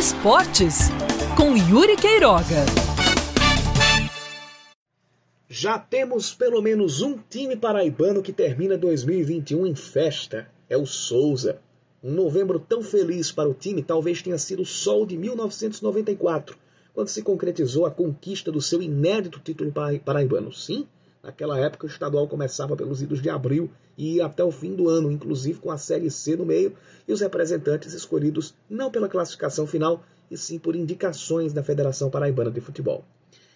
Esportes com Yuri Queiroga. Já temos pelo menos um time paraibano que termina 2021 em festa. É o Souza. Um novembro tão feliz para o time talvez tenha sido o sol de 1994, quando se concretizou a conquista do seu inédito título paraibano. Sim, naquela época o estadual começava pelos idos de abril e ia até o fim do ano, inclusive com a Série C no meio e os representantes escolhidos não pela classificação final, e sim por indicações da Federação Paraibana de Futebol.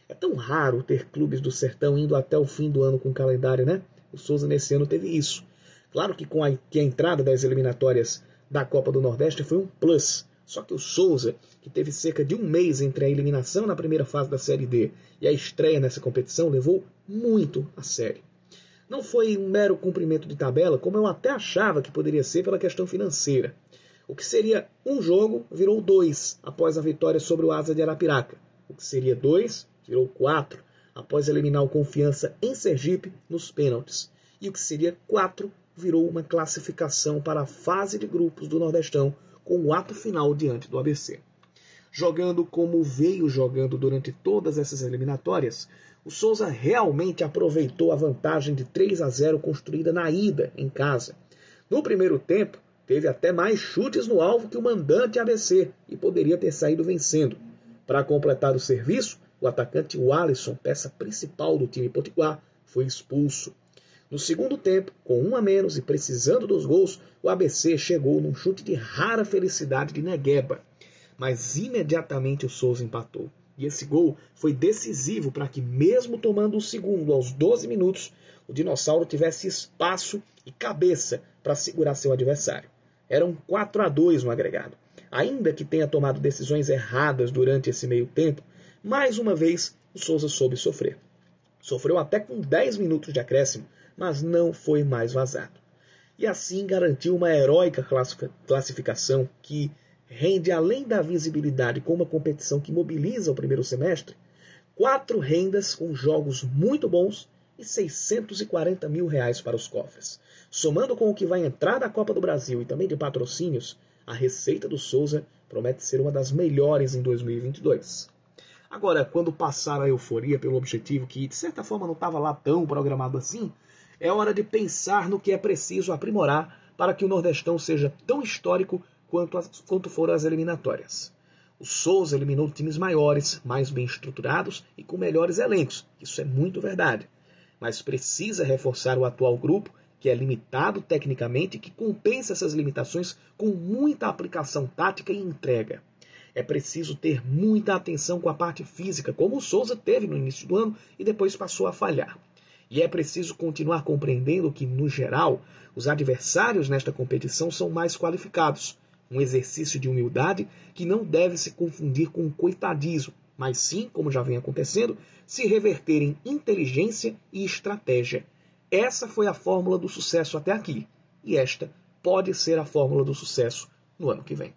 É tão raro ter clubes do sertão indo até o fim do ano com calendário, né? O Souza nesse ano teve isso. Claro que com a, que a entrada das eliminatórias da Copa do Nordeste foi um plus. Só que o Souza, que teve cerca de um mês entre a eliminação na primeira fase da Série D e a estreia nessa competição, levou muito a sério. Não foi um mero cumprimento de tabela, como eu até achava que poderia ser pela questão financeira. O que seria um jogo virou dois após a vitória sobre o Asa de Arapiraca. O que seria dois virou quatro após eliminar o Confiança em Sergipe nos pênaltis. E o que seria quatro virou uma classificação para a fase de grupos do Nordestão com o ato final diante do ABC. Jogando como veio jogando durante todas essas eliminatórias, o Souza realmente aproveitou a vantagem de 3 a 0 construída na ida em casa. No primeiro tempo, teve até mais chutes no alvo que o mandante ABC e poderia ter saído vencendo. Para completar o serviço, o atacante Wallison, peça principal do time potiguar, foi expulso. No segundo tempo, com um a menos e precisando dos gols, o ABC chegou num chute de rara felicidade de Negueba. Mas imediatamente o Souza empatou. E esse gol foi decisivo para que, mesmo tomando o segundo aos 12 minutos, o dinossauro tivesse espaço e cabeça para segurar seu adversário. Eram 4 a 2 no agregado. Ainda que tenha tomado decisões erradas durante esse meio tempo, mais uma vez o Souza soube sofrer. Sofreu até com 10 minutos de acréscimo, mas não foi mais vazado. E assim garantiu uma heróica classificação que rende, além da visibilidade com uma competição que mobiliza o primeiro semestre, quatro rendas com jogos muito bons e 640 mil reais para os cofres. Somando com o que vai entrar da Copa do Brasil e também de patrocínios, a receita do Souza promete ser uma das melhores em 2022. Agora, quando passar a euforia pelo objetivo que de certa forma não estava lá tão programado assim, é hora de pensar no que é preciso aprimorar para que o Nordestão seja tão histórico quanto, as, quanto foram as eliminatórias. O Souza eliminou times maiores, mais bem estruturados e com melhores elencos. Isso é muito verdade. Mas precisa reforçar o atual grupo, que é limitado tecnicamente e que compensa essas limitações com muita aplicação tática e entrega. É preciso ter muita atenção com a parte física, como o Souza teve no início do ano e depois passou a falhar. E é preciso continuar compreendendo que, no geral, os adversários nesta competição são mais qualificados, um exercício de humildade que não deve se confundir com coitadismo, mas sim, como já vem acontecendo, se reverter em inteligência e estratégia. Essa foi a fórmula do sucesso até aqui, e esta pode ser a fórmula do sucesso no ano que vem.